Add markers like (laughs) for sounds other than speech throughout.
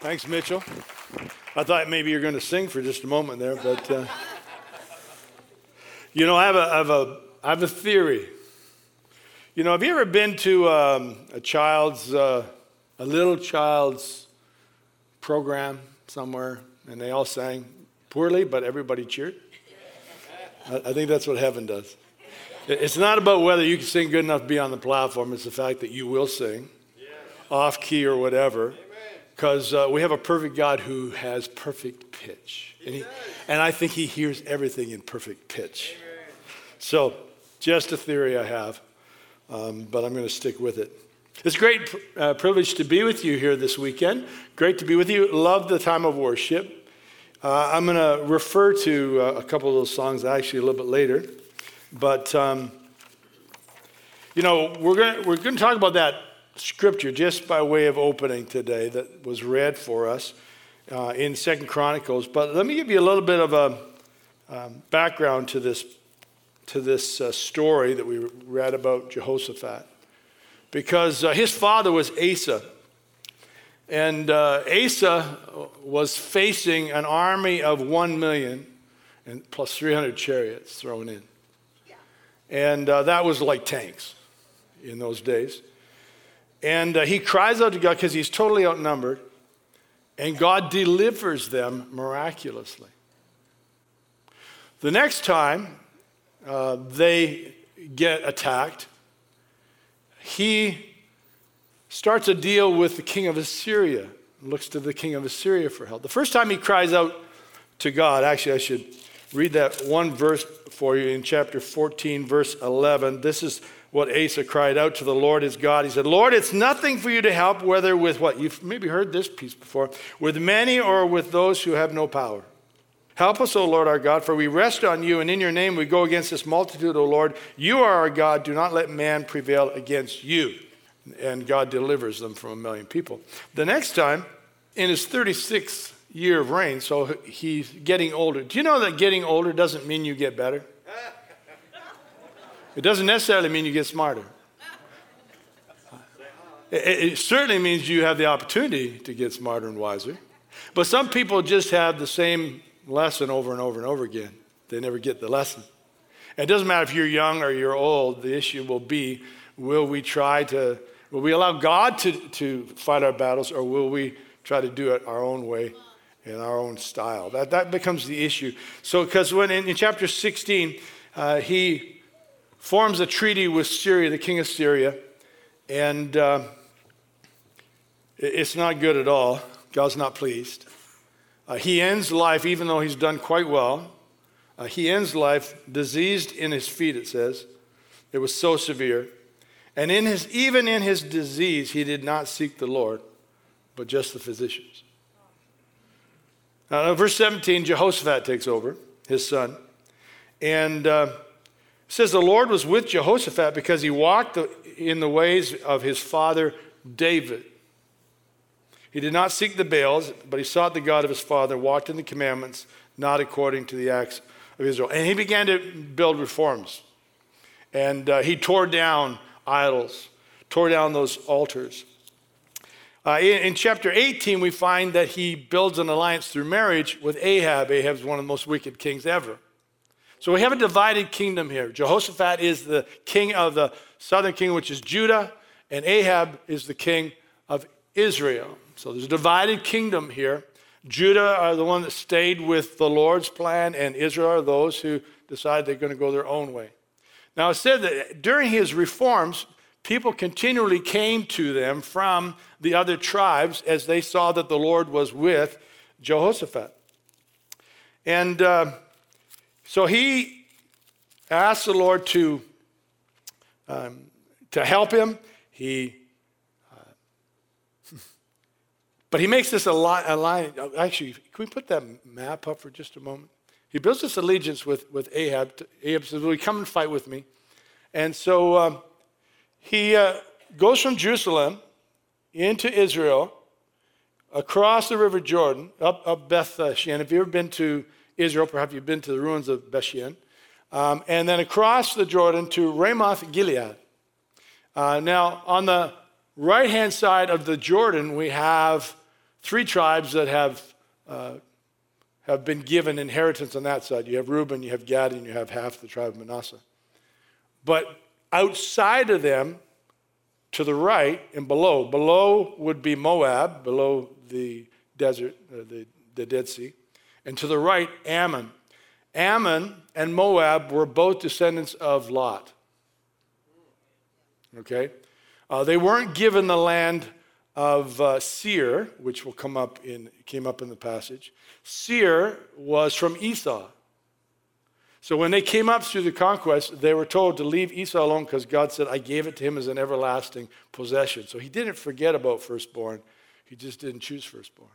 Thanks, Mitchell. I thought maybe you're going to sing for just a moment there, but uh, you know, I have, a, I, have a, I have a theory. You know, have you ever been to um, a child's, uh, a little child's program somewhere, and they all sang poorly, but everybody cheered? I, I think that's what heaven does. It's not about whether you can sing good enough to be on the platform. It's the fact that you will sing, off key or whatever because uh, we have a perfect God who has perfect pitch. And, he, and I think he hears everything in perfect pitch. So, just a theory I have, um, but I'm going to stick with it. It's a great uh, privilege to be with you here this weekend. Great to be with you. Love the time of worship. Uh, I'm going to refer to uh, a couple of those songs actually a little bit later. But, um, you know, we're going we're to talk about that scripture just by way of opening today that was read for us uh, in Second Chronicles. But let me give you a little bit of a um, background to this to this uh, story that we read about Jehoshaphat, because uh, his father was Asa. And uh, Asa was facing an army of one million and plus 300 chariots thrown in. And uh, that was like tanks in those days. And uh, he cries out to God because he's totally outnumbered, and God delivers them miraculously. The next time uh, they get attacked, he starts a deal with the king of Assyria, looks to the king of Assyria for help. The first time he cries out to God, actually, I should read that one verse for you in chapter 14, verse 11. This is what Asa cried out to the Lord his God. He said, Lord, it's nothing for you to help, whether with what? You've maybe heard this piece before, with many or with those who have no power. Help us, O Lord our God, for we rest on you, and in your name we go against this multitude, O Lord. You are our God. Do not let man prevail against you. And God delivers them from a million people. The next time, in his 36th year of reign, so he's getting older. Do you know that getting older doesn't mean you get better? It doesn't necessarily mean you get smarter. It, it, certainly means you have the opportunity to get smarter and wiser. But some people just have the same lesson over and over and over again. They never get the lesson. And it doesn't matter if you're young or you're old, the issue will be will we try to, will we allow God to, to fight our battles or will we try to do it our own way in our own style? That, that becomes the issue. So, because when in, in chapter 16, uh, he forms a treaty with Syria, the king of Syria, and uh, it's not good at all. God's not pleased. Uh, he ends life, even though he's done quite well. Uh, he ends life diseased in his feet, it says. It was so severe. And in his, even in his disease, he did not seek the Lord, but just the physicians. Now, verse 17, Jehoshaphat takes over, his son. And uh, it says the Lord was with Jehoshaphat because he walked in the ways of his father David. He did not seek the Baals, but he sought the God of his father, walked in the commandments, not according to the acts of Israel. And he began to build reforms. And uh, he tore down idols, tore down those altars. Uh, in, in, chapter 18, we find that he builds an alliance through marriage with Ahab. Ahab's one of the most wicked kings ever. So we have a divided kingdom here. Jehoshaphat is the king of the southern kingdom, which is Judah, and Ahab is the king of Israel. So there's a divided kingdom here. Judah are the one that stayed with the Lord's plan, and Israel are those who decide they're going to go their own way. Now, it said that during his reforms, people continually came to them from the other tribes as they saw that the Lord was with Jehoshaphat. And uh, so he asked the Lord to, um, to help him. He uh, (laughs) But he makes this a line. Actually, can we put that map up for just a moment? He builds this allegiance with, with Ahab. Ahab says, Will you come and fight with me? And so um, he uh, goes from Jerusalem into Israel, across the River Jordan, up, up Beth Shean. If you've ever been to Israel, perhaps you've been to the ruins of Bethshean. Um, and then across the Jordan to Ramoth Gilead. Uh, now, on the right hand side of the Jordan, we have three tribes that have, uh, have been given inheritance on that side. You have Reuben, you have Gad, and you have half the tribe of Manasseh. But outside of them, to the right and below, below would be Moab, below the desert, uh, the, the Dead Sea, and to the right, Ammon. Ammon and Moab were both descendants of Lot. Okay? Uh, they weren't given the land of uh, Seir, which will come up in, came up in the passage. Seir was from Esau. So when they came up through the conquest, they were told to leave Esau alone because God said, I gave it to him as an everlasting possession. So he didn't forget about firstborn, he just didn't choose firstborn.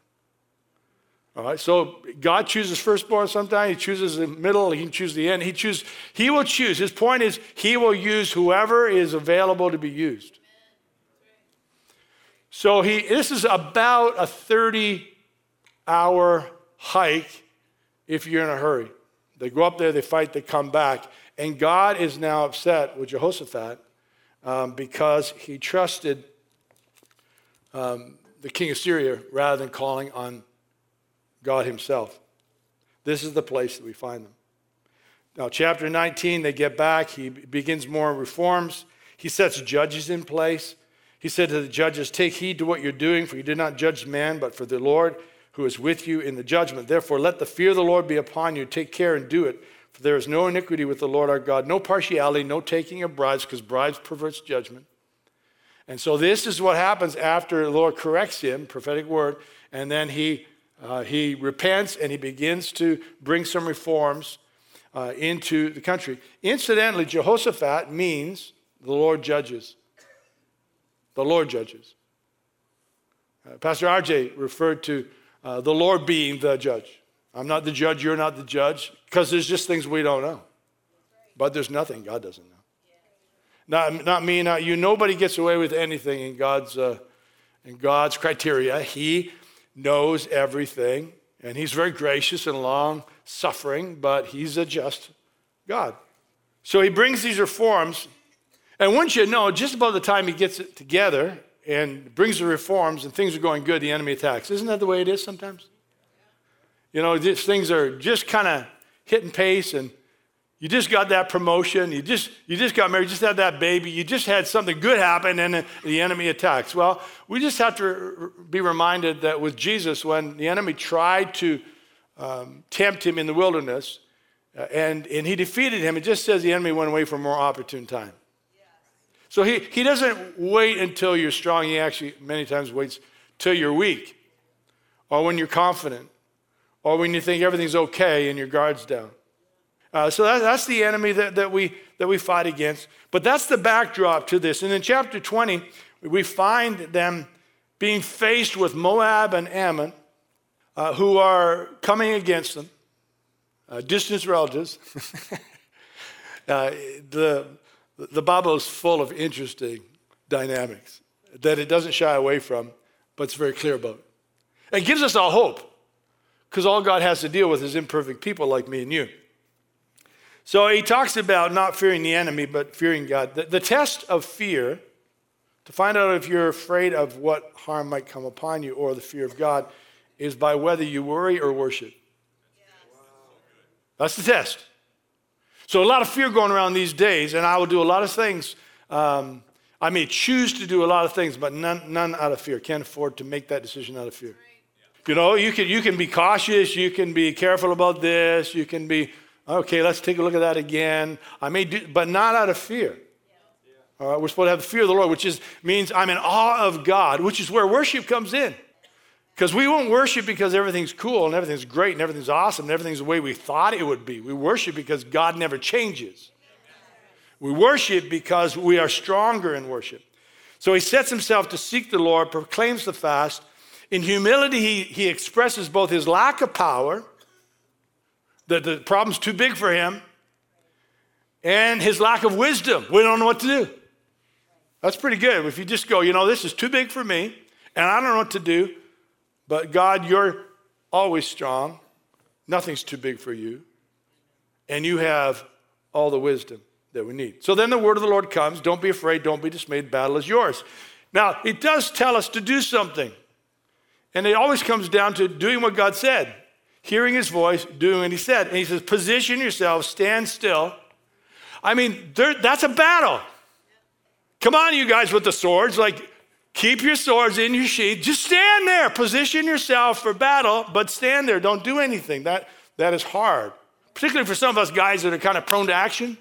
All right, so God chooses firstborn sometimes, He chooses the middle, He can choose the end. He choose, He will choose. His point is He will use whoever is available to be used. So he this is about a 30 hour hike if you're in a hurry. They go up there, they fight, they come back. And God is now upset with Jehoshaphat um, because he trusted um, the king of Syria rather than calling on God himself. This is the place that we find them. Now, chapter 19, they get back. He begins more reforms. He sets judges in place. He said to the judges, Take heed to what you're doing, for you did not judge man, but for the Lord who is with you in the judgment. Therefore, let the fear of the Lord be upon you. Take care and do it. For there is no iniquity with the Lord our God, no partiality, no taking of bribes, because bribes perverts judgment. And so this is what happens after the Lord corrects him, prophetic word, and then he, uh, he repents and he begins to bring some reforms uh, into the country. Incidentally, Jehoshaphat means the Lord judges. The Lord judges. Uh, Pastor RJ referred to uh, the Lord being the judge. I'm not the judge, you're not the judge, because there's just things we don't know. But there's nothing God doesn't know. Not, not me, not you. Nobody gets away with anything in God's, uh, in God's criteria. He knows everything, and He's very gracious and long suffering, but He's a just God. So He brings these reforms, and once you know, just about the time He gets it together, and brings the reforms and things are going good, the enemy attacks. Isn't that the way it is sometimes? You know, these things are just kind of hitting pace and you just got that promotion, you just, you just got married, you just had that baby, you just had something good happen and the enemy attacks. Well, we just have to be reminded that with Jesus, when the enemy tried to um, tempt him in the wilderness uh, and, and he defeated him, it just says the enemy went away for a more opportune time. So he, he doesn't wait until you're strong. He actually many times waits till you're weak or when you're confident or when you think everything's okay and your guard's down. Uh, so that, that's the enemy that, that, we, that we fight against. But that's the backdrop to this. And in chapter 20, we find them being faced with Moab and Ammon, uh, who are coming against them, uh, distant relatives. (laughs) uh, the, the Bible is full of interesting dynamics that it doesn't shy away from, but it's very clear about. It gives us all hope because all God has to deal with is imperfect people like me and you. So he talks about not fearing the enemy, but fearing God. The, the test of fear, to find out if you're afraid of what harm might come upon you or the fear of God, is by whether you worry or worship. That's the test. So, a lot of fear going around these days, and I will do a lot of things. Um, I may choose to do a lot of things, but none, none out of fear. Can't afford to make that decision out of fear. You know, you can, you can be cautious, you can be careful about this, you can be, okay, let's take a look at that again. I may do, but not out of fear. All right, uh, we're supposed to have the fear of the Lord, which is, means I'm in awe of God, which is where worship comes in. Because we won't worship because everything's cool and everything's great and everything's awesome and everything's the way we thought it would be. We worship because God never changes. We worship because we are stronger in worship. So he sets himself to seek the Lord, proclaims the fast, In humility, he, he expresses both his lack of power, that the problem's too big for him, and his lack of wisdom. We don't know what to do. That's pretty good. If you just go, you know, this is too big for me, and I don't know what to do, but God, you're always strong. Nothing's too big for you. And you have all the wisdom that we need. So then the word of the Lord comes don't be afraid, don't be dismayed, battle is yours. Now, it does tell us to do something. And it always comes down to doing what God said, hearing his voice, doing what he said. And he says, position yourself, stand still. I mean, there, that's a battle. Come on, you guys with the swords. Like, keep your swords in your sheath. Just stand there. Position yourself for battle, but stand there. Don't do anything. That, that is hard, particularly for some of us guys that are kind of prone to action.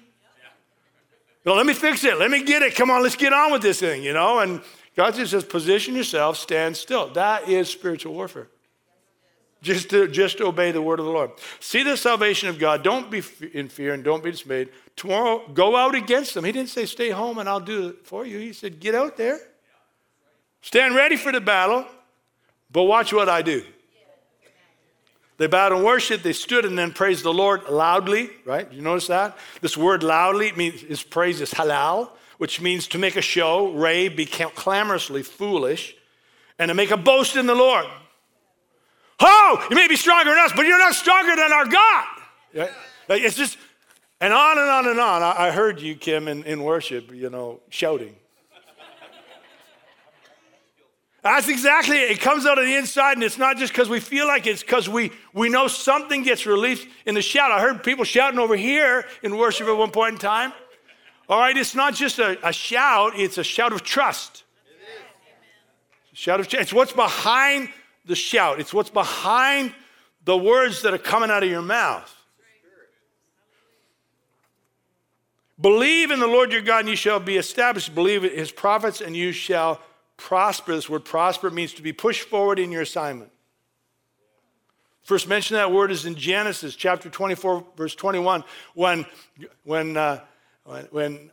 Well, let me fix it. Let me get it. Come on, let's get on with this thing, you know? And God just says, position yourself, stand still. That is spiritual warfare. Just to, just obey the word of the Lord. See the salvation of God. Don't be in fear and don't be dismayed. Tomorrow, go out against them. He didn't say, stay home and I'll do it for you. He said, get out there. Stand ready for the battle, but watch what I do. They bowed and worshiped, they stood and then praised the Lord loudly, right? You notice that? This word loudly means is praise is halal which means to make a show, rave, be clamorously foolish, and to make a boast in the Lord. Oh, you may be stronger than us, but you're not stronger than our God. Yeah, It's just, and on and on and on. I heard you, Kim, in, in worship, you know, shouting. That's exactly it. It comes out of the inside, and it's not just because we feel like it, it's because we, we know something gets released in the shout. I heard people shouting over here in worship at one point in time. All right, it's not just a, a shout, it's a shout of trust. Shout of trust. it's what's behind the shout. It's what's behind the words that are coming out of your mouth. Believe in the Lord your God and you shall be established. Believe in his prophets and you shall prosper. This word prosper means to be pushed forward in your assignment. First mention that word is in Genesis chapter 24, verse 21, when, when uh, when, when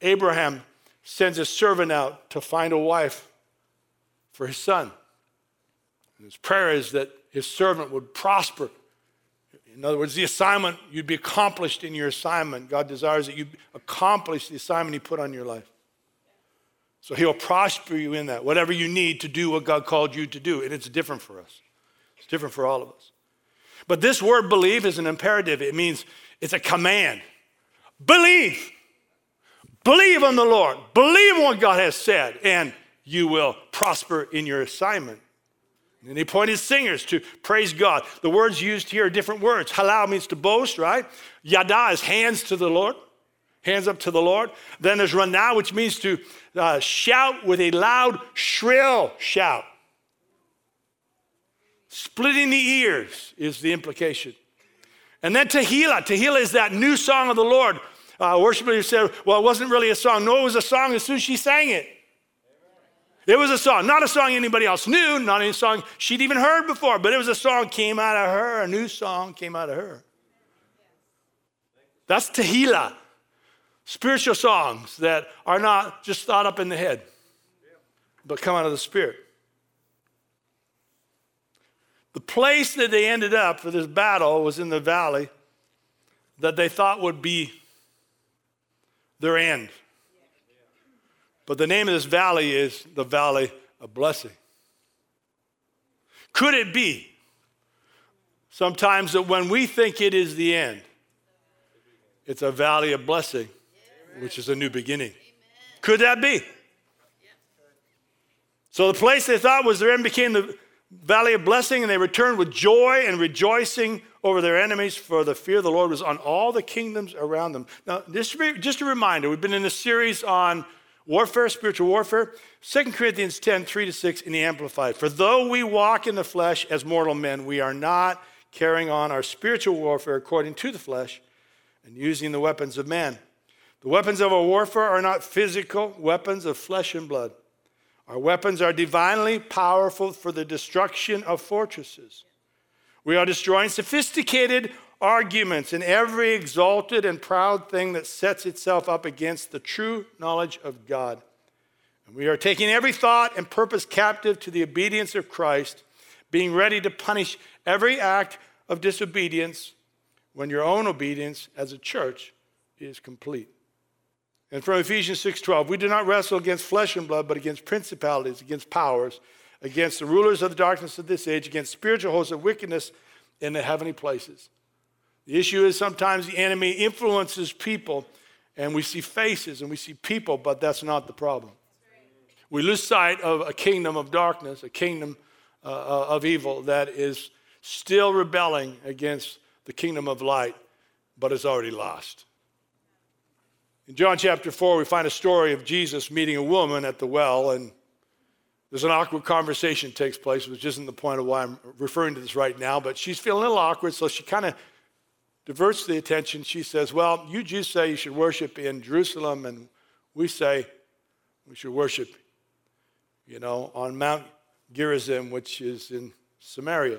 Abraham sends a servant out to find a wife for his son. And his prayer is that his servant would prosper. In other words, the assignment, you'd be accomplished in your assignment. God desires that you accomplish the assignment he put on your life. So he'll prosper you in that, whatever you need to do what God called you to do. And it's different for us, it's different for all of us. But this word believe is an imperative, it means it's a command. Believe. Believe on the Lord. Believe in what God has said, and you will prosper in your assignment. And he pointed singers to praise God. The words used here are different words. Halal means to boast, right? Yada is hands to the Lord, hands up to the Lord. Then there's ranah, which means to uh, shout with a loud, shrill shout. Splitting the ears is the implication. And then Tehillah. Tehillah is that new song of the Lord uh, worship leader said, well, it wasn't really a song. No, it was a song as soon as she sang it. It was a song, not a song anybody else knew, not a song she'd even heard before, but it was a song came out of her, a new song came out of her. That's Tehillah, spiritual songs that are not just thought up in the head, but come out of the spirit. The place that they ended up for this battle was in the valley that they thought would be their end. But the name of this valley is the Valley of Blessing. Could it be sometimes that when we think it is the end, it's a valley of blessing, which is a new beginning? Could that be? So the place they thought was their end became the valley of blessing, and they returned with joy and rejoicing over their enemies, for the fear of the Lord was on all the kingdoms around them. Now, just, just a reminder, we've been in a series on warfare, spiritual warfare. 2 Corinthians 10, 3 to 6 in the Amplified. For though we walk in the flesh as mortal men, we are not carrying on our spiritual warfare according to the flesh and using the weapons of man. The weapons of our warfare are not physical weapons of flesh and blood. Our weapons are divinely powerful for the destruction of fortresses we are destroying sophisticated arguments and every exalted and proud thing that sets itself up against the true knowledge of God. And we are taking every thought and purpose captive to the obedience of Christ, being ready to punish every act of disobedience when your own obedience as a church is complete. And from Ephesians 6:12, we do not wrestle against flesh and blood, but against principalities, against powers, against the rulers of the darkness of this age, against spiritual hosts of wickedness in the heavenly places. The issue is sometimes the enemy influences people, and we see faces and we see people, but that's not the problem. We lose sight of a kingdom of darkness, a kingdom uh, uh, of evil that is still rebelling against the kingdom of light, but is already lost. In John chapter 4, we find a story of Jesus meeting a woman at the well, and there's an awkward conversation takes place, which isn't the point of why I'm referring to this right now, but she's feeling a little awkward, so she kind of diverts the attention. She says, Well, you Jews say you should worship in Jerusalem, and we say we should worship, you know, on Mount Gerizim, which is in Samaria.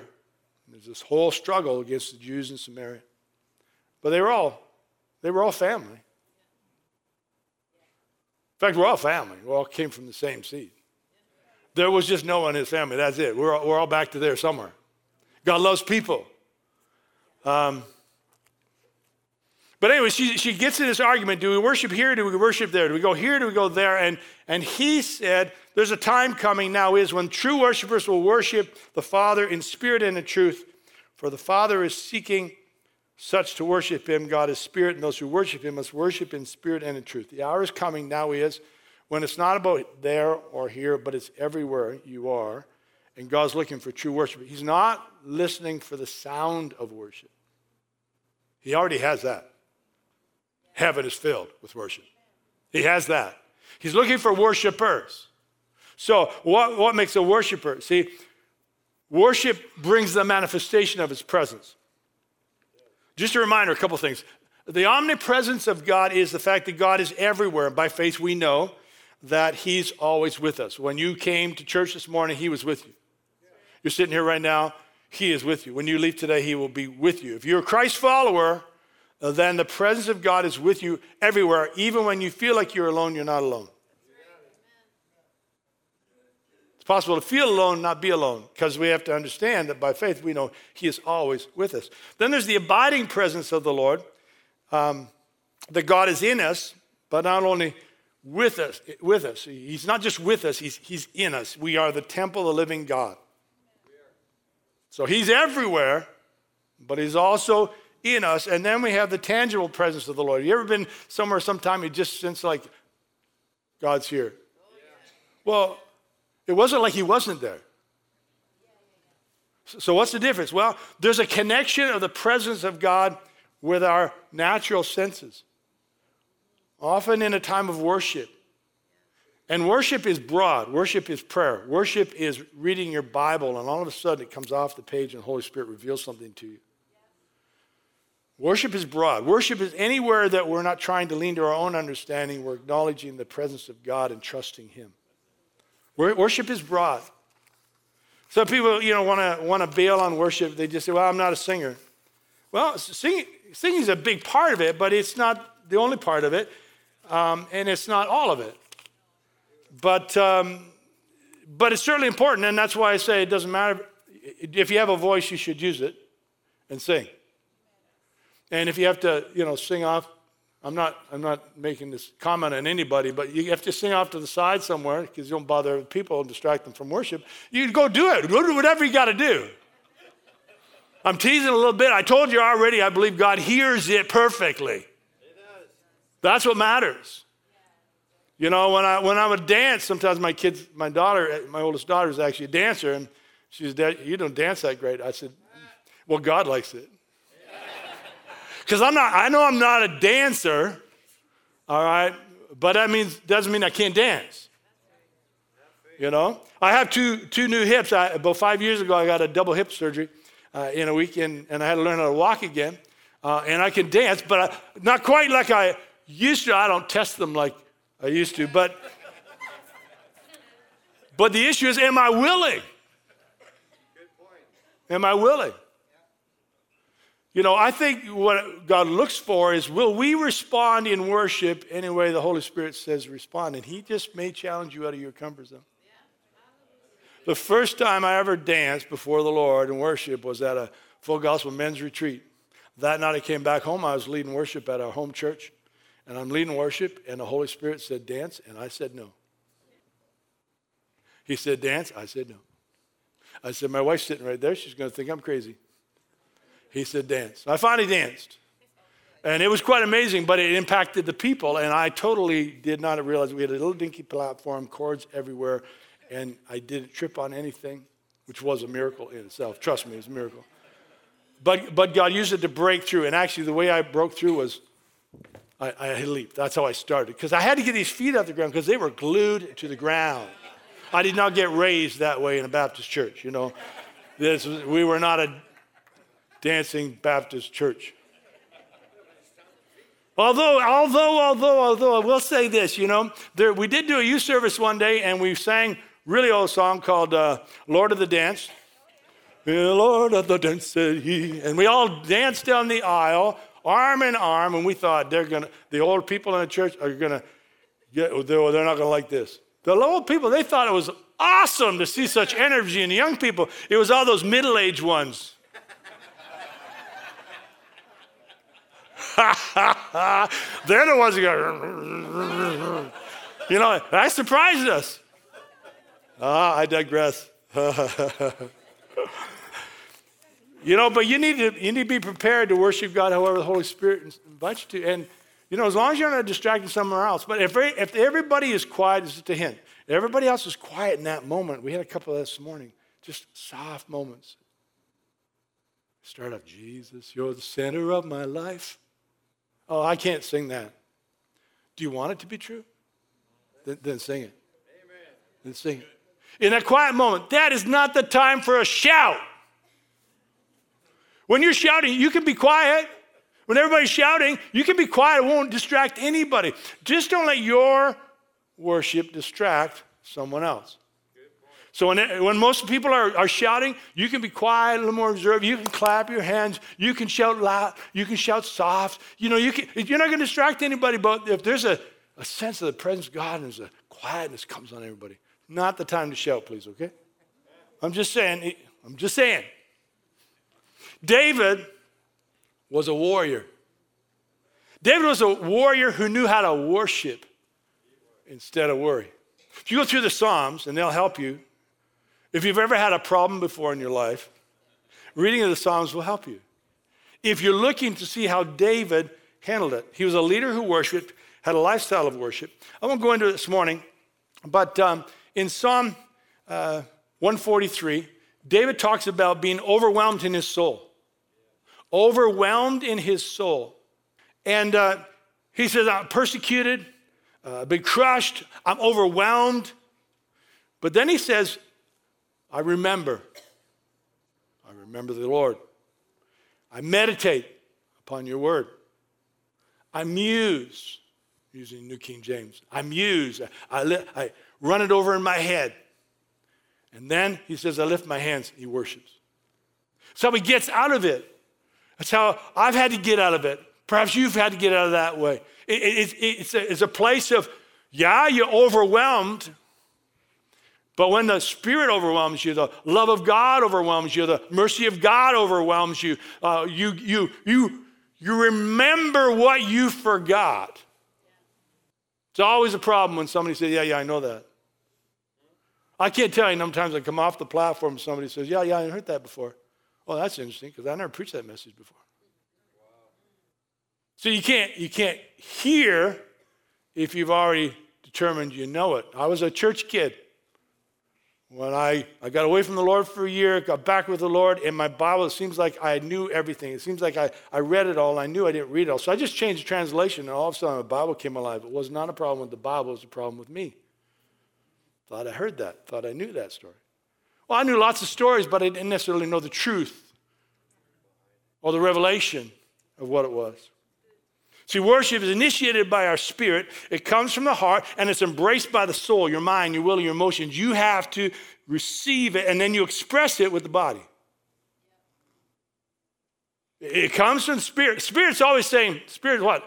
There's this whole struggle against the Jews in Samaria. But they were all, they were all family. In fact, we're all family. We all came from the same seed. There was just no one in his family. That's it. We're all, we're all back to there somewhere. God loves people. Um, but anyway, she, she gets in this argument do we worship here? Do we worship there? Do we go here? Do we go there? And, and he said, There's a time coming now is when true worshipers will worship the Father in spirit and in truth. For the Father is seeking such to worship him. God is spirit, and those who worship him must worship in spirit and in truth. The hour is coming now is when it's not about there or here, but it's everywhere you are. And God's looking for true worship. He's not listening for the sound of worship. He already has that. Heaven is filled with worship. He has that. He's looking for worshipers. So, what, what makes a worshiper? See, worship brings the manifestation of his presence. Just a reminder, a couple things. The omnipresence of God is the fact that God is everywhere. And by faith, we know that He's always with us. When you came to church this morning, He was with you. You're sitting here right now, He is with you. When you leave today, He will be with you. If you're a Christ follower, then the presence of God is with you everywhere. Even when you feel like you're alone, you're not alone. It's possible to feel alone, not be alone, because we have to understand that by faith we know He is always with us. Then there's the abiding presence of the Lord, um, that God is in us, but not only with us, with us. He's not just with us, he's, he's in us. We are the temple of the living God. So he's everywhere, but he's also in us. And then we have the tangible presence of the Lord. You ever been somewhere sometime you just sense like God's here? Well, it wasn't like he wasn't there. So, what's the difference? Well, there's a connection of the presence of God with our natural senses often in a time of worship. And worship is broad. Worship is prayer. Worship is reading your Bible, and all of a sudden it comes off the page and the Holy Spirit reveals something to you. Worship is broad. Worship is anywhere that we're not trying to lean to our own understanding, we're acknowledging the presence of God and trusting Him. Worship is broad. Some people, you know, want to want to bail on worship. They just say, "Well, I'm not a singer." Well, singing is a big part of it, but it's not the only part of it um, and it's not all of it. But, um, but it's certainly important, and that's why I say it doesn't matter. If you have a voice, you should use it and sing. And if you have to, you know, sing off, I'm not, I'm not making this comment on anybody, but you have to sing off to the side somewhere because you don't bother people and distract them from worship. You go do it. Go do whatever you got to do. I'm teasing a little bit. I told you already, I believe God hears it perfectly. That's what matters. You know, when I when I would dance, sometimes my kids, my daughter, my oldest daughter is actually a dancer, and she said, "You don't dance that great." I said, "Well, God likes it." Because I'm not. I know I'm not a dancer. All right, but that means doesn't mean I can't dance. You know, I have two two new hips. I, about five years ago, I got a double hip surgery uh, in a week, and, and I had to learn how to walk again. Uh, and I can dance, but I, not quite like I Used to, I don't test them like I used to, but but the issue is, am I willing? Am I willing? You know, I think what God looks for is will we respond in worship any way the Holy Spirit says respond? And He just may challenge you out of your comfort zone. The first time I ever danced before the Lord in worship was at a full gospel men's retreat. That night I came back home. I was leading worship at our home church. And I'm leading worship, and the Holy Spirit said, Dance. And I said, No. He said, Dance. I said, No. I said, My wife's sitting right there. She's going to think I'm crazy. He said, Dance. I finally danced. And it was quite amazing, but it impacted the people. And I totally did not realize we had a little dinky platform, cords everywhere and I didn't trip on anything, which was a miracle in itself. Trust me, it's a miracle. But, but God used it to break through. And actually, the way I broke through was I, I leaped. That's how I started. Because I had to get these feet off the ground because they were glued to the ground. I did not get raised that way in a Baptist church, you know. This, we were not a dancing Baptist church. Although, although, although, although, I will say this, you know, there, we did do a youth service one day and we sang really old song called uh, Lord of the Dance. The Lord of the Dance, said he. And we all danced down the aisle, arm in arm, and we thought they're to, the old people in the church are to get, they're, not to like this. The old people, they thought it was awesome to see such energy in the young people. It was all those middle aged ones. (laughs) they're the ones who go, (laughs) you know, that surprised us. Ah, I digress. (laughs) you know, but you need to you need to be prepared to worship God however the Holy Spirit invites you to. And you know, as long as you're not distracted somewhere else. But if if everybody is quiet, this is a hint. Everybody else is quiet in that moment. We had a couple of this morning, just soft moments. Start off, Jesus, you're the center of my life. Oh, I can't sing that. Do you want it to be true? Then, then sing it. Amen. Then sing it in a quiet moment. That is not the time for a shout. When you're shouting, you can be quiet. When everybody's shouting, you can be quiet. It won't distract anybody. Just don't let your worship distract someone else. So when, when most people are, are shouting, you can be quiet, a little more reserved. You can clap your hands. You can shout loud. You can shout soft. You know, you can, you're not going to distract anybody, but if there's a, a sense of the presence of God and there's a quietness comes on everybody, not the time to shout, please, okay? I'm just saying, I'm just saying. David was a warrior. David was a warrior who knew how to worship instead of worry. If you go through the Psalms, and they'll help you, if you've ever had a problem before in your life, reading of the Psalms will help you. If you're looking to see how David handled it, he was a leader who worshiped, had a lifestyle of worship. I won't go into it this morning, but um, in Psalm uh, 143, David talks about being overwhelmed in his soul. Overwhelmed in his soul. And uh, he says, I'm persecuted, uh, been crushed, I'm overwhelmed. But then he says, I remember. I remember the Lord. I meditate upon your word. I muse, using New King James. I muse. I, I, I run it over in my head. And then he says, I lift my hands. He worships. So he gets out of it. That's how I've had to get out of it. Perhaps you've had to get out of that way. It, it, it's, a, it's a place of, yeah, you're overwhelmed. But when the Spirit overwhelms you, the love of God overwhelms you, the mercy of God overwhelms you, uh, you, you, you, you remember what you forgot. It's always a problem when somebody says, Yeah, yeah, I know that. I can't tell you sometimes I come off the platform and somebody says, Yeah, yeah, I heard that before. Well, that's interesting because I never preached that message before. So you can't, you can't hear if you've already determined you know it. I was a church kid. When I, I got away from the Lord for a year, got back with the Lord, and my Bible, it seems like I knew everything. It seems like I, I read it all, I knew I didn't read it all. So I just changed the translation, and all of a sudden the Bible came alive. It was not a problem with the Bible, it was a problem with me. Thought I heard that, thought I knew that story. Well, I knew lots of stories, but I didn't necessarily know the truth or the revelation of what it was. See, worship is initiated by our spirit. It comes from the heart and it's embraced by the soul, your mind, your will, your emotions. You have to receive it and then you express it with the body. It comes from spirit. Spirit's always saying, Spirit what?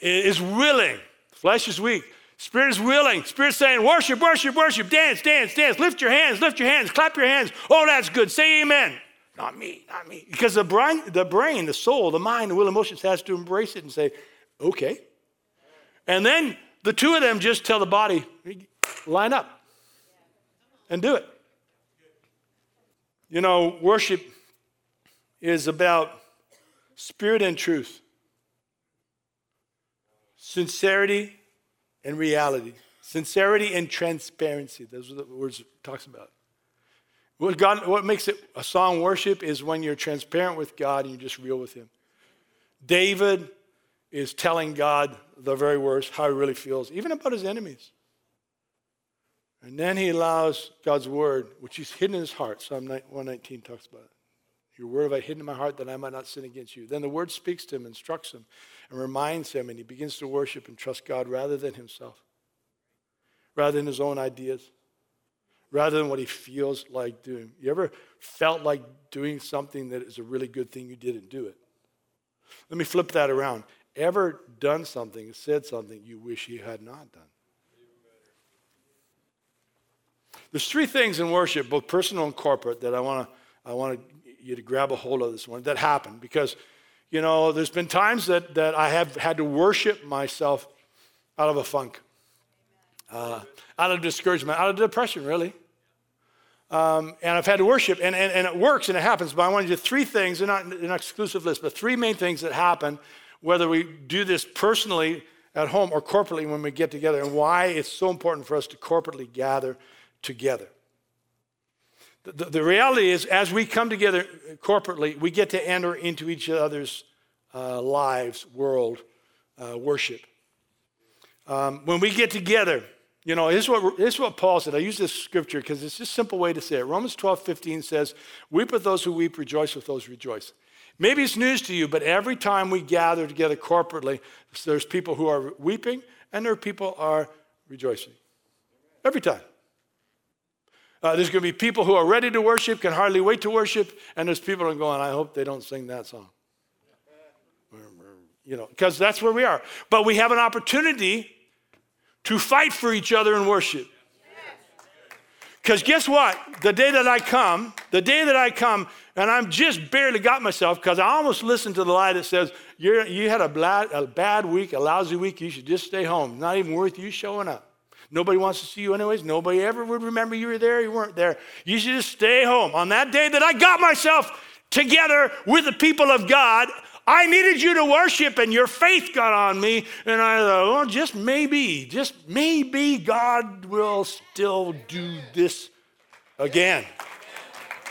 Is willing. Flesh is weak. Spirit is willing. Spirit's saying, worship, worship, worship, dance, dance, dance. Lift your hands, lift your hands, clap your hands. Oh, that's good. Say amen. Not me, not me. Because the brain, the brain, the soul, the mind, the will, emotions has to embrace it and say, okay. And then the two of them just tell the body, line up and do it. You know, worship is about spirit and truth, sincerity and reality, sincerity and transparency. Those are the words it talks about. What, God, what makes it a song worship is when you're transparent with God and you're just real with Him. David is telling God the very worst, how he really feels, even about his enemies. And then he allows God's word, which he's hidden in his heart. Psalm 119 talks about it. Your word have I hidden in my heart that I might not sin against you. Then the word speaks to him, instructs him, and reminds him, and he begins to worship and trust God rather than himself, rather than his own ideas, rather than what he feels like doing. You ever felt like doing something that is a really good thing, you didn't do it? Let me flip that around. Ever done something, said something you wish you had not done? There's three things in worship, both personal and corporate, that I want to I want you to grab a hold of this one that happened because you know there's been times that that I have had to worship myself out of a funk, uh, out of discouragement, out of depression, really. Um, and I've had to worship, and, and, and it works and it happens. But I want to do three things, they're not an exclusive list, but three main things that happen, whether we do this personally at home or corporately when we get together, and why it's so important for us to corporately gather together. The, the reality is, as we come together corporately, we get to enter into each other's uh, lives, world, uh, worship. Um, when we get together, you know, here's what, here's what Paul said. I use this scripture because it's just a simple way to say it. Romans 12, 15 says, Weep with those who weep, rejoice with those who rejoice. Maybe it's news to you, but every time we gather together corporately, there's people who are weeping and there are people are rejoicing. Every time. Uh, there's going to be people who are ready to worship, can hardly wait to worship, and there's people who are going, I hope they don't sing that song. You know, because that's where we are. But we have an opportunity to fight for each other in worship. Because guess what? The day that I come, the day that I come, and I'm just barely got myself because I almost listened to the lie that says, You're, you had a a bad week, a lousy week, you should just stay home. Not even worth you showing up. Nobody wants to see you anyways. Nobody ever would remember you were there, you weren't there. You should just stay home. On that day that I got myself together with the people of God, I needed you to worship, and your faith got on me. And I thought, well, just maybe, just maybe God will still do this again.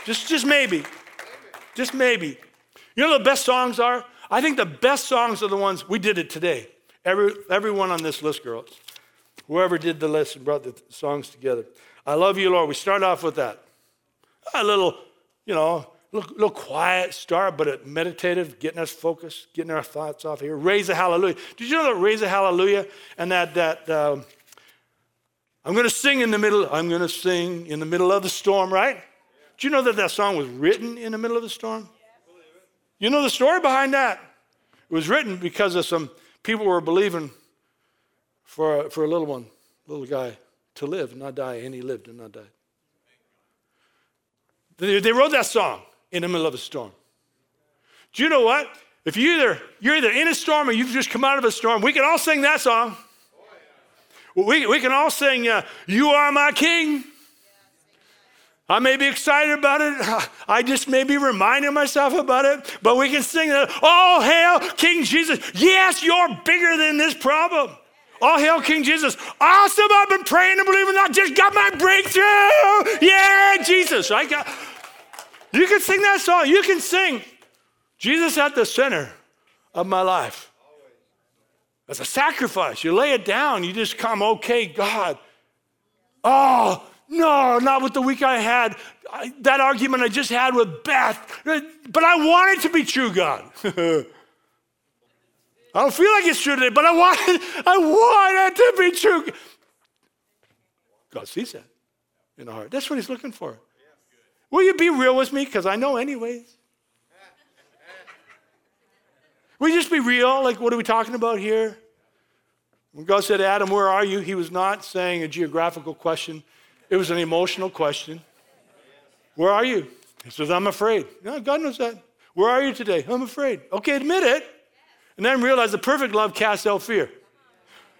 Just, just maybe. Just maybe. You know the best songs are? I think the best songs are the ones we did it today. Every, everyone on this list, girls. Whoever did the list and brought the songs together. I love you, Lord. We start off with that. A little, you know, little, little quiet start, but it meditative, getting us focused, getting our thoughts off here. Raise a hallelujah. Did you know that raise a hallelujah and that that um, I'm going to sing in the middle. I'm going to sing in the middle of the storm, right? Do you know that that song was written in the middle of the storm? You know the story behind that? It was written because of some people were believing for a, for a little one, little guy, to live and not die, and he lived and not died. They wrote that song in the middle of a storm. Do you know what? If you either you're either in a storm or you've just come out of a storm, we can all sing that song. We, we can all sing, uh, You Are My King. I may be excited about it. (laughs) I just may be reminding myself about it. But we can sing that. All hail King Jesus. Yes, you're bigger than this problem. All hail King Jesus. Awesome. I've been praying and believing. I just got my breakthrough. Yeah, Jesus. I got. You can sing that song. You can sing Jesus at the center of my life. As a sacrifice. You lay it down. You just come, okay, God. Oh, no, not with the week I had. I, that argument I just had with Beth. But I want it to be true, God. (laughs) I don't feel like it's true today, but I want it, I want it to be true. God sees that in the heart. That's what he's looking for. Will you be real with me? Because I know anyways. Will you just be real. Like, what are we talking about here? When God said, Adam, where are you? He was not saying a geographical question, it was an emotional question. Where are you? He says, I'm afraid. No, God knows that. Where are you today? I'm afraid. Okay, admit it. And then realize the perfect love casts out fear.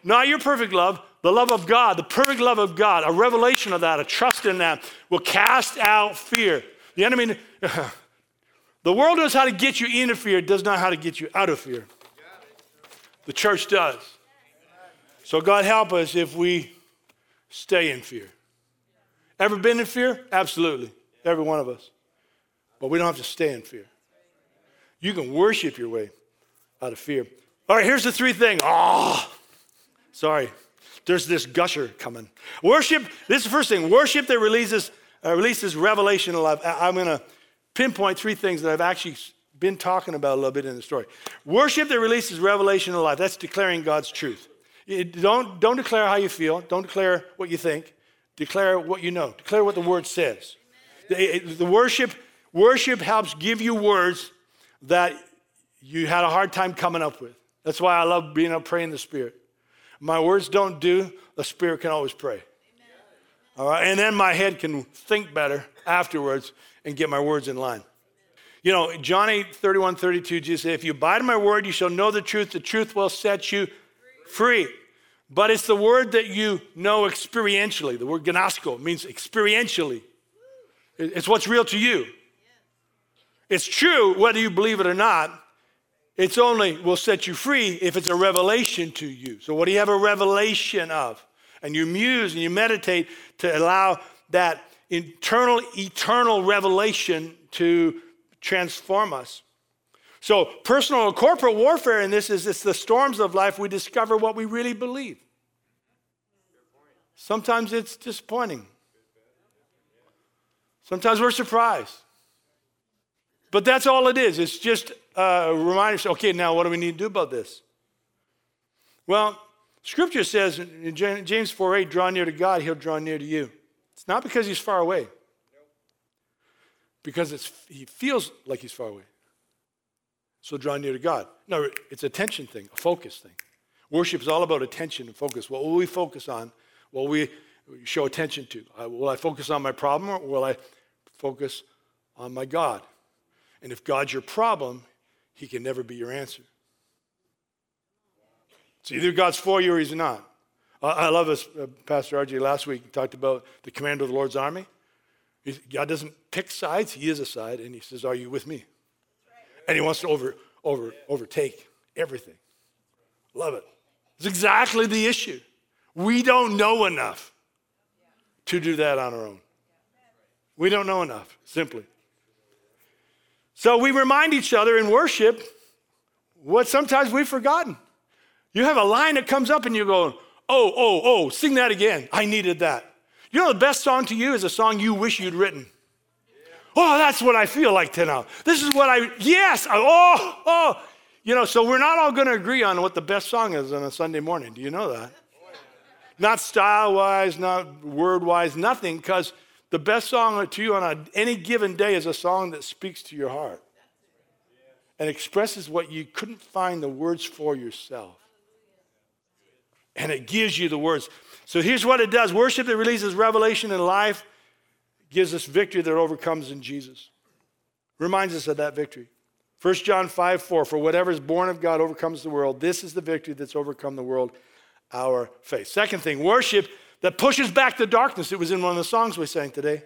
Not your perfect love, the love of God, the perfect love of God, a revelation of that, a trust in that will cast out fear. The enemy, (laughs) the world knows how to get you into fear, does not how to get you out of fear. The church does. So, God help us if we stay in fear. Ever been in fear? Absolutely. Every one of us. But we don't have to stay in fear. You can worship your way out of fear. All right, here's the three things. Oh, sorry. There's this gusher coming. Worship, this is the first thing. Worship that releases, uh, releases revelation of life. I'm going to pinpoint three things that I've actually been talking about a little bit in the story. Worship that releases revelation of life. That's declaring God's truth. It, don't, don't declare how you feel. Don't declare what you think. Declare what you know. Declare what the word says. The, the worship, worship helps give you words that you had a hard time coming up with. That's why I love being up praying the Spirit. My words don't do, the Spirit can always pray. All right, and then my head can think better afterwards and get my words in line. You know, John 8, 31, 32, Jesus said, If you abide in my word, you shall know the truth. The truth will set you free. But it's the word that you know experientially. The word ginosko means experientially. It's what's real to you. It's true whether you believe it or not. It's only will set you free if it's a revelation to you. So, what do you have a revelation of? And you muse and you meditate to allow that internal, eternal revelation to transform us. So, personal or corporate warfare in this is it's the storms of life we discover what we really believe. Sometimes it's disappointing. Sometimes we're surprised. But that's all it is. It's just a reminder okay, now what do we need to do about this? Well, Scripture says in James 4 8, draw near to God, he'll draw near to you. It's not because he's far away, because it's, he feels like he's far away. So draw near to God. No, it's attention thing, a focus thing. Worship is all about attention and focus. What will we focus on? What will we show attention to? Uh, will I focus on my problem or will I focus on my God? And if God's your problem, he can never be your answer. It's either God's for you or he's not. I love this. Uh, Pastor RJ last week talked about the commander of the Lord's army. God doesn't pick sides, he is a side, and he says, Are you with me? and he wants to over, over, overtake everything. Love it. It's exactly the issue. We don't know enough to do that on our own. We don't know enough, simply. So we remind each other in worship what sometimes we've forgotten. You have a line that comes up and you're going, oh, oh, oh, sing that again. I needed that. You know, the best song to you is a song you wish you'd written. Oh, that's what I feel like tonight. This is what I, yes, oh, oh. You know, so we're not all going to agree on what the best song is on a Sunday morning. Do you know that? Not style wise, not word wise, nothing, because the best song to you on a, any given day is a song that speaks to your heart and expresses what you couldn't find the words for yourself. And it gives you the words. So here's what it does worship that releases revelation in life gives us victory that overcomes in Jesus. Reminds us of that victory. 1 John 5 4, for whatever is born of God overcomes the world. This is the victory that's overcome the world, our faith. Second thing, worship that pushes back the darkness. It was in one of the songs we sang today.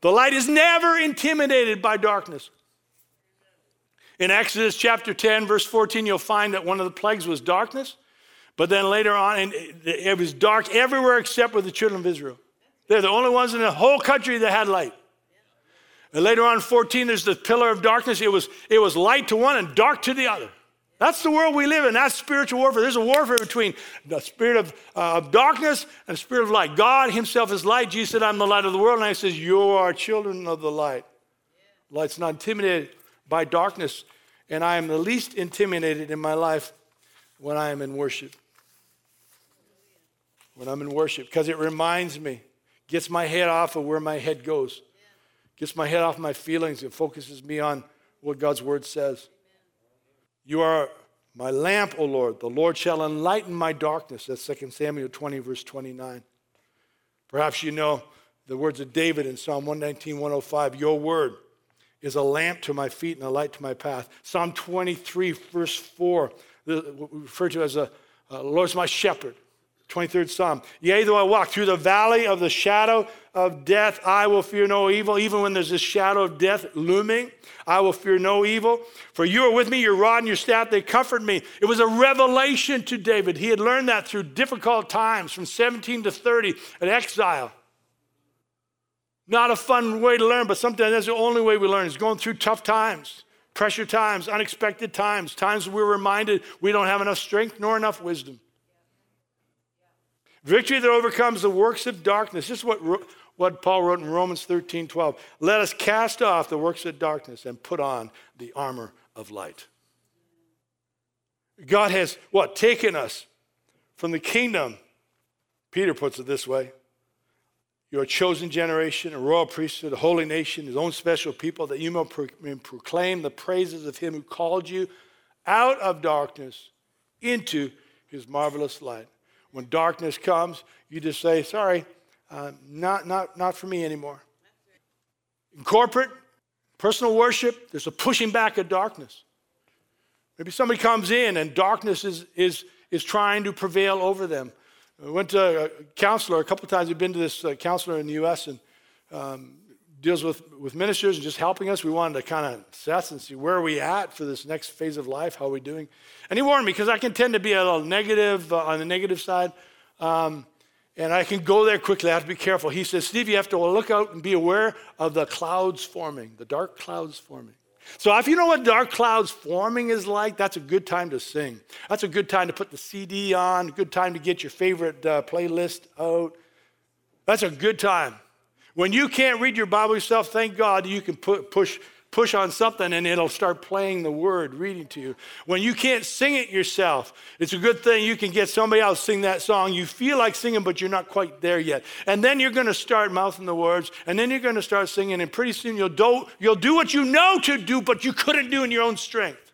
The light is never intimidated by darkness. In Exodus chapter 10, verse 14, you'll find that one of the plagues was darkness, but then later on, it was dark everywhere except with the children of Israel. They're the only ones in the whole country that had light. And later on, 14, there's the pillar of darkness. It was, it was light to one and dark to the other. That's the world we live in. That's spiritual warfare. There's a warfare between the spirit of, uh, of darkness and the spirit of light. God Himself is light. Jesus said, I'm the light of the world. And He says, You are children of the light. Light's not intimidated by darkness. And I am the least intimidated in my life when I am in worship. When I'm in worship, because it reminds me gets my head off of where my head goes, gets my head off my feelings, and focuses me on what God's word says. You are my lamp, O Lord. The Lord shall enlighten my darkness. That's 2 Samuel 20, verse 29. Perhaps you know the words of David in Psalm 119, 105. Your word is a lamp to my feet and a light to my path. Psalm 23, verse 4, referred to as a uh, Lord's my shepherd. 23rd Psalm. Yea, though I walk through the valley of the shadow of death, I will fear no evil. Even when there's this shadow of death looming, I will fear no evil. For you are with me, your rod and your staff, they comfort me. It was a revelation to David. He had learned that through difficult times from 17 to 30 in exile. Not a fun way to learn, but sometimes that's the only way we learn is going through tough times, pressure times, unexpected times, times we're reminded we don't have enough strength nor enough wisdom. Victory that overcomes the works of darkness. This is what, what Paul wrote in Romans 13 12. Let us cast off the works of darkness and put on the armor of light. God has what? Taken us from the kingdom. Peter puts it this way you're a chosen generation, a royal priesthood, a holy nation, his own special people, that you may proclaim the praises of him who called you out of darkness into his marvelous light. When darkness comes, you just say, sorry, uh, not, not, not for me anymore. In corporate, personal worship, there's a pushing back of darkness. Maybe somebody comes in and darkness is, is, is trying to prevail over them. I went to a counselor a couple times. We've been to this uh, counselor in the U.S. and um, deals with, with ministers and just helping us. We wanted to kind of assess and see where are we at for this next phase of life. How are we doing? And he warned me because I can tend to be a little negative uh, on the negative side. Um, and I can go there quickly. I have to be careful. He says, Steve, you have to look out and be aware of the clouds forming, the dark clouds forming. So if you know what dark clouds forming is like, that's a good time to sing. That's a good time to put the CD on, good time to get your favorite uh, playlist out. That's a good time. When you can't read your Bible yourself, thank God you can put, push push on something and it'll start playing the word, reading to you. When you can't sing it yourself, it's a good thing you can get somebody else sing that song. You feel like singing, but you're not quite there yet. And then you're going to start mouthing the words, and then you're going to start singing, and pretty soon you'll do, you'll do what you know to do, but you couldn't do in your own strength.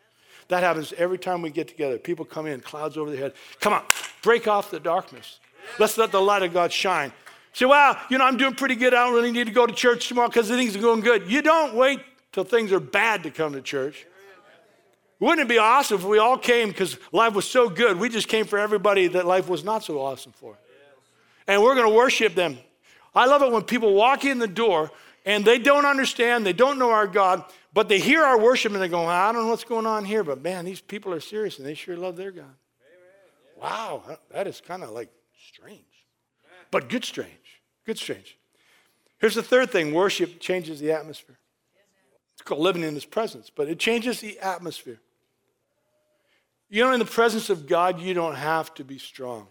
That happens every time we get together. People come in, clouds over their head. Come on, break off the darkness. Let's let the light of God shine. Say, well, you know, I'm doing pretty good. I don't really need to go to church tomorrow because things are going good. You don't wait till things are bad to come to church. Wouldn't it be awesome if we all came because life was so good? We just came for everybody that life was not so awesome for. And we're going to worship them. I love it when people walk in the door and they don't understand, they don't know our God, but they hear our worship and they go, I don't know what's going on here, but man, these people are serious and they sure love their God. Wow, that is kind of like strange, but good strange. Good strange. Here's the third thing worship changes the atmosphere. It's called living in His presence, but it changes the atmosphere. You know, in the presence of God, you don't have to be strong.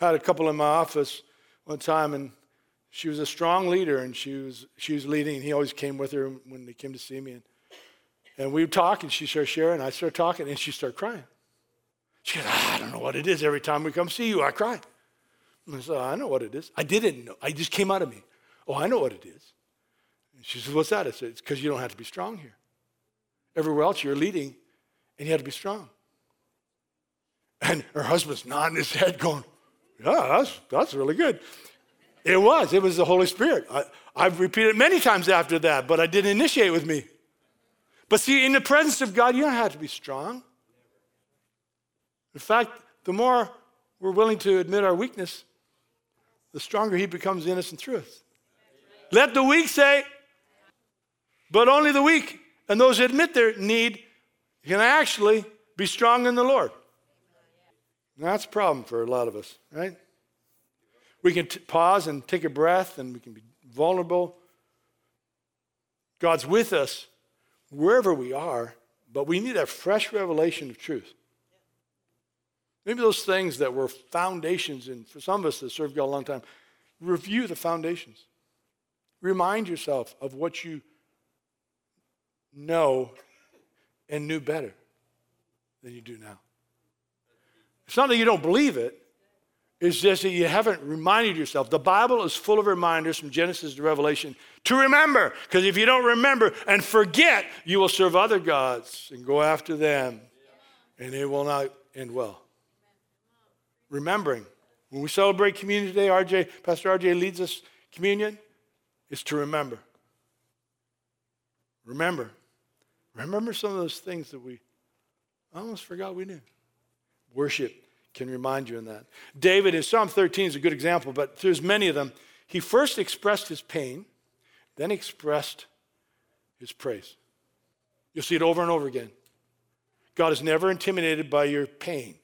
I had a couple in my office one time, and she was a strong leader, and she was, she was leading, and he always came with her when they came to see me. And, and we would talk, and she started sharing, and I started talking, and she started crying. She goes, ah, I don't know what it is. Every time we come see you, I cry. And I said, oh, I know what it is. I didn't know. I just came out of me. Oh, I know what it is. She says, What's that? I said, It's because you don't have to be strong here. Everywhere else you're leading, and you have to be strong. And her husband's nodding his head, going, Yeah, that's, that's really good. It was. It was the Holy Spirit. I, I've repeated it many times after that, but I didn't initiate with me. But see, in the presence of God, you don't have to be strong. In fact, the more we're willing to admit our weakness, the stronger He becomes in us in truth. Let the weak say, but only the weak and those who admit their need can actually be strong in the Lord. That's a problem for a lot of us, right? We can t- pause and take a breath and we can be vulnerable. God's with us wherever we are, but we need a fresh revelation of truth. Maybe those things that were foundations, and for some of us that served God a long time, review the foundations. Remind yourself of what you know and knew better than you do now. It's not that you don't believe it, it, is just that you haven't reminded yourself. The Bible is full of reminders from Genesis to Revelation to remember. Because if you don't remember and forget, you will serve other gods and go after them, and it will not end well. Remembering. When we celebrate communion today, RJ, Pastor RJ leads us communion, is to remember. Remember. Remember some of those things that we almost forgot we knew. Worship can remind you in that. David in Psalm 13 is a good example, but there's many of them. He first expressed his pain, then expressed his praise. You'll see it over and over again. God is never intimidated by your pain.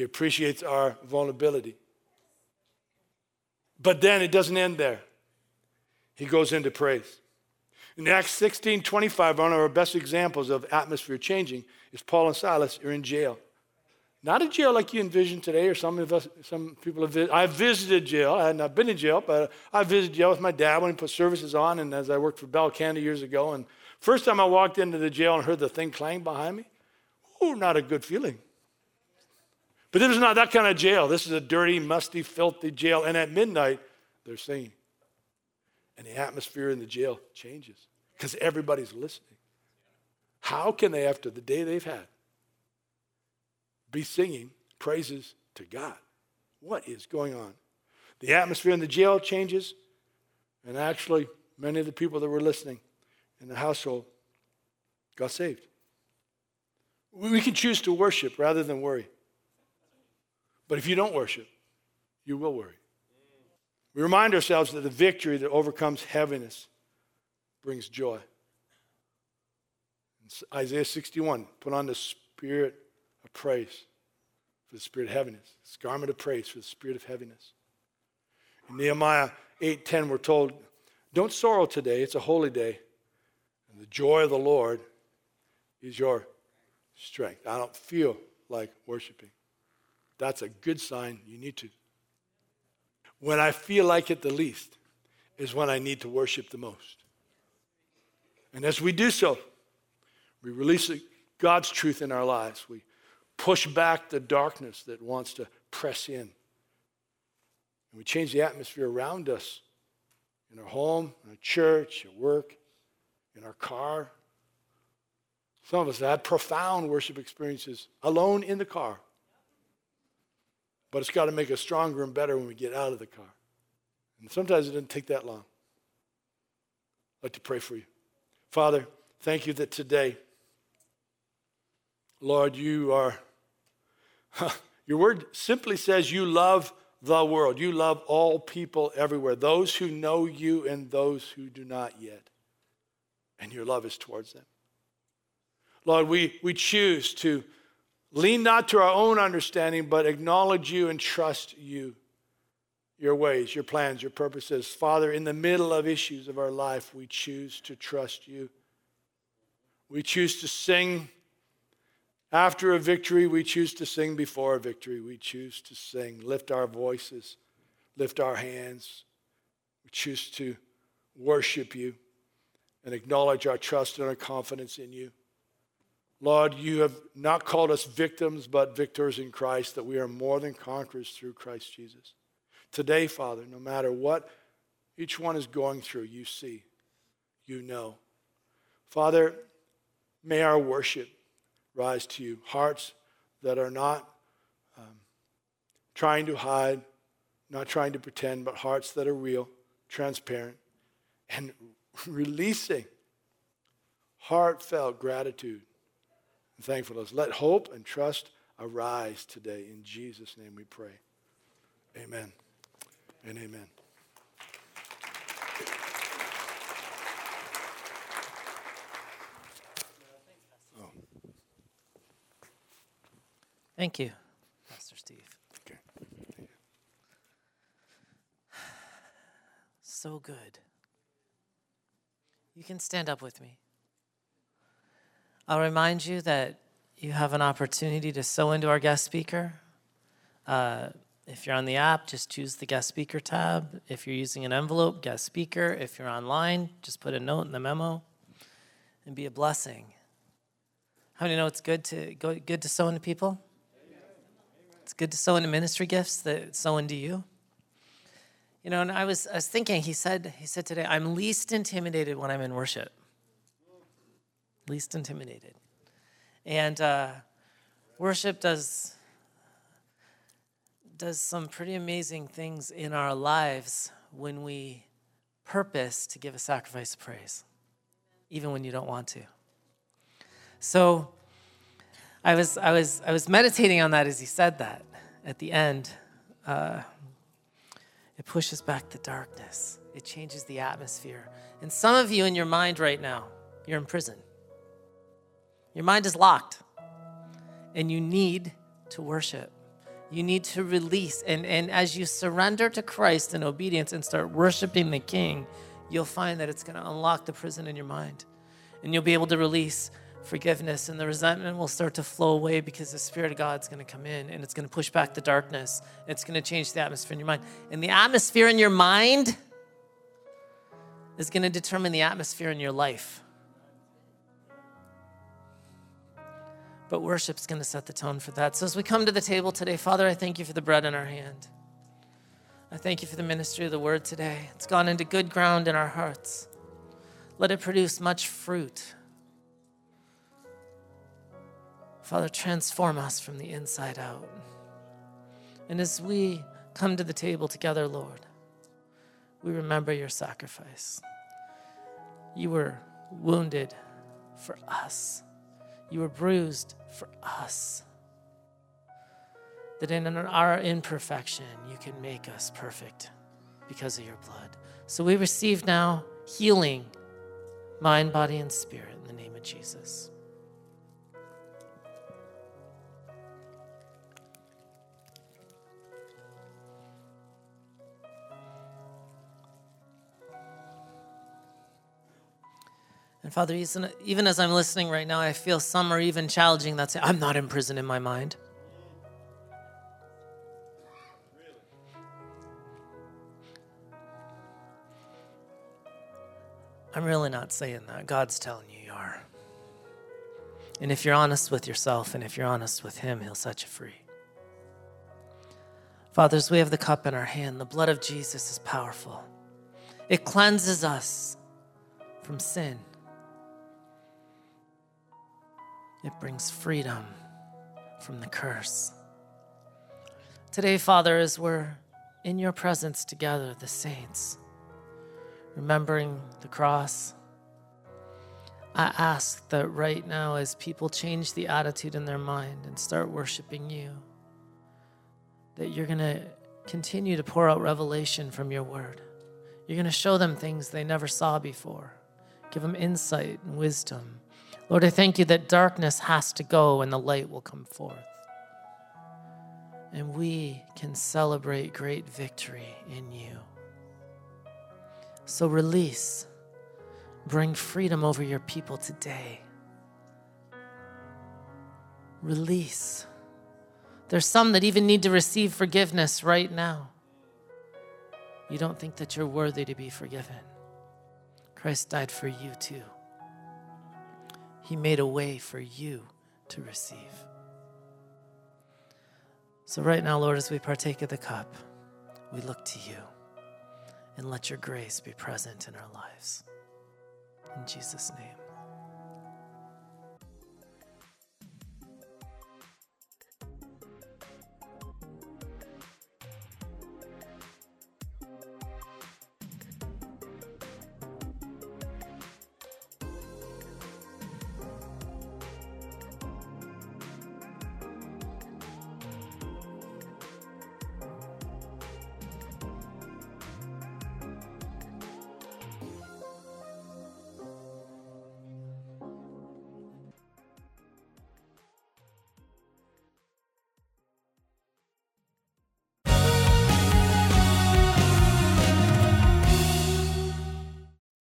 He appreciates our vulnerability. But then it doesn't end there. He goes into praise. In Acts 16 25, one of our best examples of atmosphere changing is Paul and Silas are in jail. Not a jail like you envision today, or some of us, some people have. visited. I've visited jail. I have not been in jail, but I visited jail with my dad when he put services on, and as I worked for Bell Canada years ago. And first time I walked into the jail and heard the thing clang behind me, ooh, not a good feeling. But this is not that kind of jail. This is a dirty, musty, filthy jail. And at midnight, they're singing. And the atmosphere in the jail changes because everybody's listening. How can they, after the day they've had, be singing praises to God. What is going on? The atmosphere in the jail changes, and actually, many of the people that were listening in the household got saved. We can choose to worship rather than worry. But if you don't worship, you will worry. We remind ourselves that the victory that overcomes heaviness brings joy. Isaiah 61 put on the spirit of praise for the spirit of heaviness. This garment of praise for the spirit of heaviness. In Nehemiah 8:10, we're told, Don't sorrow today, it's a holy day. And the joy of the Lord is your strength. I don't feel like worshiping. That's a good sign. You need to. When I feel like it the least is when I need to worship the most. And as we do so, we release God's truth in our lives. We push back the darkness that wants to press in. And we change the atmosphere around us in our home, in our church, at work, in our car. Some of us have had profound worship experiences alone in the car. But it's got to make us stronger and better when we get out of the car. And sometimes it doesn't take that long. I'd like to pray for you. Father, thank you that today, Lord, you are Your word simply says you love the world. You love all people everywhere, those who know you and those who do not yet. And your love is towards them. Lord, we, we choose to lean not to our own understanding, but acknowledge you and trust you, your ways, your plans, your purposes. Father, in the middle of issues of our life, we choose to trust you. We choose to sing after a victory, we choose to sing. Before a victory, we choose to sing. Lift our voices, lift our hands. We choose to worship you and acknowledge our trust and our confidence in you. Lord, you have not called us victims, but victors in Christ, that we are more than conquerors through Christ Jesus. Today, Father, no matter what each one is going through, you see, you know. Father, may our worship rise to you. Hearts that are not um, trying to hide, not trying to pretend, but hearts that are real, transparent, and (laughs) releasing heartfelt gratitude and thankfulness. Let hope and trust arise today. In Jesus' name we pray. Amen and amen. Oh. Thank you, Pastor Steve. Okay. So good. You can stand up with me. I'll remind you that you have an opportunity to sow into our guest speaker. Uh, if you're on the app, just choose the guest speaker tab. If you're using an envelope, guest speaker. If you're online, just put a note in the memo and be a blessing. How many know it's good to go, good to sow into people? It's good to sow into ministry gifts that sow into you. You know, and I was I was thinking, he said, he said today, I'm least intimidated when I'm in worship. Least intimidated. And uh, worship does does some pretty amazing things in our lives when we purpose to give a sacrifice of praise, even when you don't want to. So I was, I was, I was meditating on that as he said that at the end. Uh, it pushes back the darkness, it changes the atmosphere. And some of you in your mind right now, you're in prison. Your mind is locked, and you need to worship. You need to release. And, and as you surrender to Christ in obedience and start worshiping the King, you'll find that it's going to unlock the prison in your mind. And you'll be able to release forgiveness, and the resentment will start to flow away because the Spirit of God's going to come in and it's going to push back the darkness. It's going to change the atmosphere in your mind. And the atmosphere in your mind is going to determine the atmosphere in your life. But worship's going to set the tone for that. So as we come to the table today, Father, I thank you for the bread in our hand. I thank you for the ministry of the word today. It's gone into good ground in our hearts. Let it produce much fruit. Father, transform us from the inside out. And as we come to the table together, Lord, we remember your sacrifice. You were wounded for us, you were bruised for us. That in our imperfection, you can make us perfect because of your blood. So we receive now healing, mind, body, and spirit in the name of Jesus. And Father, even as I'm listening right now, I feel some are even challenging that say, I'm not in prison in my mind. I'm really not saying that. God's telling you you are. And if you're honest with yourself and if you're honest with Him, He'll set you free. Fathers, we have the cup in our hand. The blood of Jesus is powerful, it cleanses us from sin. It brings freedom from the curse. Today, Father, as we're in your presence together, the saints, remembering the cross, I ask that right now, as people change the attitude in their mind and start worshiping you, that you're going to continue to pour out revelation from your word. You're going to show them things they never saw before, give them insight and wisdom Lord, I thank you that darkness has to go and the light will come forth. And we can celebrate great victory in you. So release, bring freedom over your people today. Release. There's some that even need to receive forgiveness right now. You don't think that you're worthy to be forgiven. Christ died for you too. He made a way for you to receive. So, right now, Lord, as we partake of the cup, we look to you and let your grace be present in our lives. In Jesus' name.